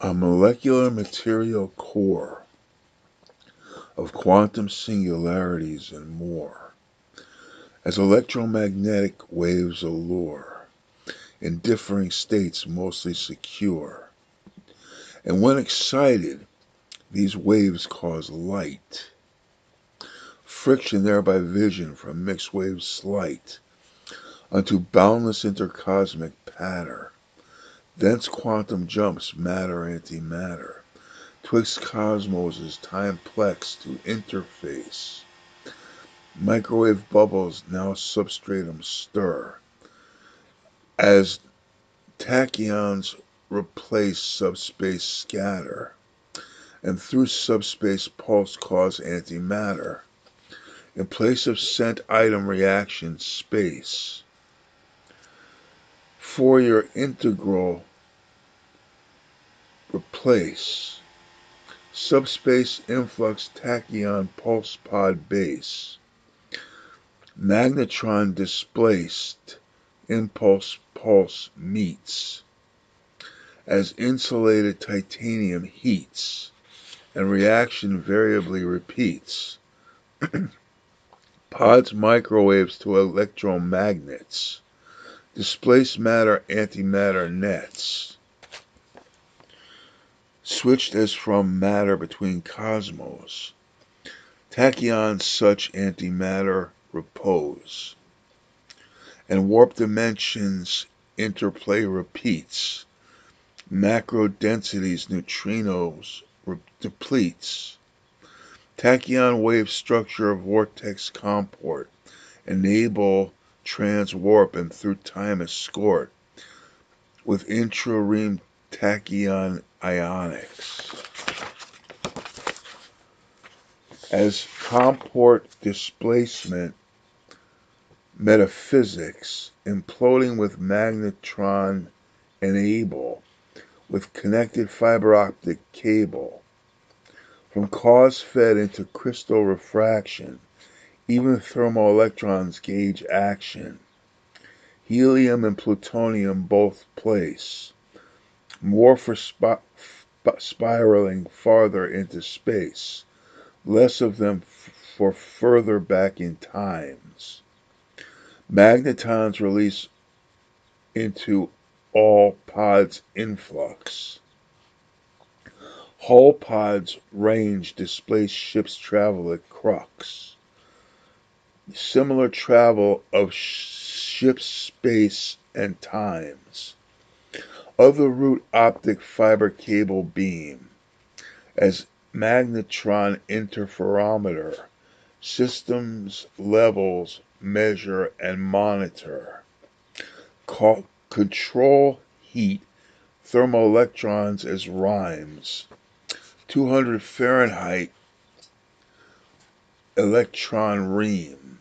a molecular material core of quantum singularities and more, as electromagnetic waves allure, in differing states mostly secure. And when excited, these waves cause light, friction thereby vision from mixed waves slight, unto boundless intercosmic patter, thence quantum jumps matter antimatter, twixt cosmoses timeplex to interface. Microwave bubbles now substratum stir, as tachyons replace subspace scatter, and through subspace pulse cause antimatter. In place of sent item reaction space, Fourier integral replace subspace influx tachyon pulse pod base. Magnetron displaced impulse pulse meets as insulated titanium heats and reaction variably repeats. Pods microwaves to electromagnets displaced matter antimatter nets switched as from matter between cosmos. Tachyons such antimatter repose. And warp dimensions interplay repeats. Macro densities neutrinos depletes. Tachyon wave structure of vortex comport enable transwarp and through time escort with intra-ream tachyon ionics. As comport displacement metaphysics imploding with magnetron enable with connected fiber optic cable from cause fed into crystal refraction even thermoelectrons gauge action. Helium and plutonium both place. More for sp spiraling farther into space. Less of them for further back in times. Magnetons release into all pods influx. Hull pods range displaced ships travel at crux similar travel of ship space and times. Other route optic fiber cable beam as magnetron interferometer systems levels measure and monitor. Control heat thermoelectrons as rhymes. 200 Fahrenheit electron ream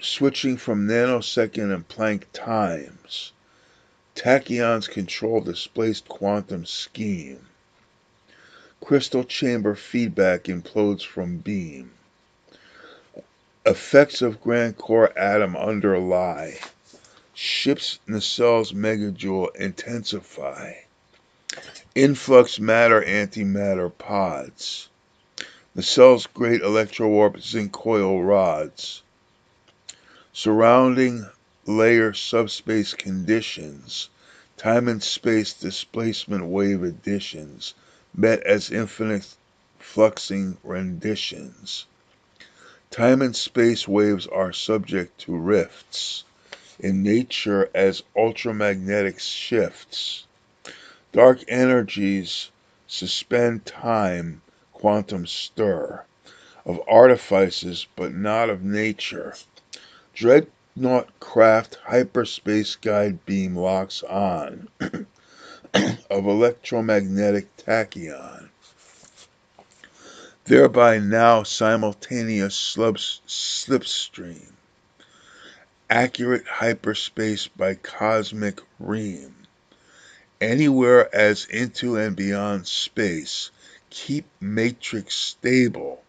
switching from nanosecond and Planck times. Tachyons control displaced quantum scheme. Crystal chamber feedback implodes from beam. Effects of grand core atom underlie. Ships nacelles megajoule intensify. Influx matter antimatter pods. Nacelles great electrowarp zinc coil rods surrounding layer subspace conditions, time and space displacement wave additions, met as infinite fluxing renditions. Time and space waves are subject to rifts in nature as ultramagnetic shifts. Dark energies suspend time, quantum stir, of artifices but not of nature. Dreadnought craft hyperspace guide beam locks on. Of electromagnetic tachyon, thereby now simultaneous slipstream, accurate hyperspace by cosmic ream, anywhere as into and beyond space, keep matrix stable,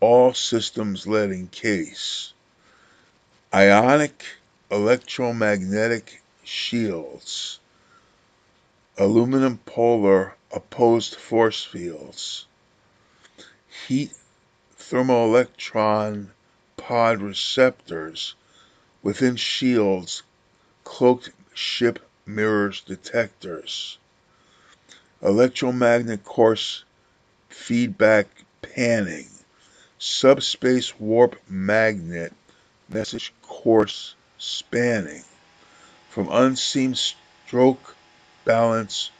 all systems led in case. Ionic electromagnetic shields aluminum polar opposed force fields, heat thermoelectron pod receptors within shields, cloaked ship mirrors detectors, electromagnet course feedback panning, subspace warp magnet message course spanning, from unseen stroke balance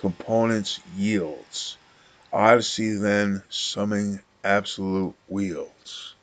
components yields. Odyssey then summing absolute wheels.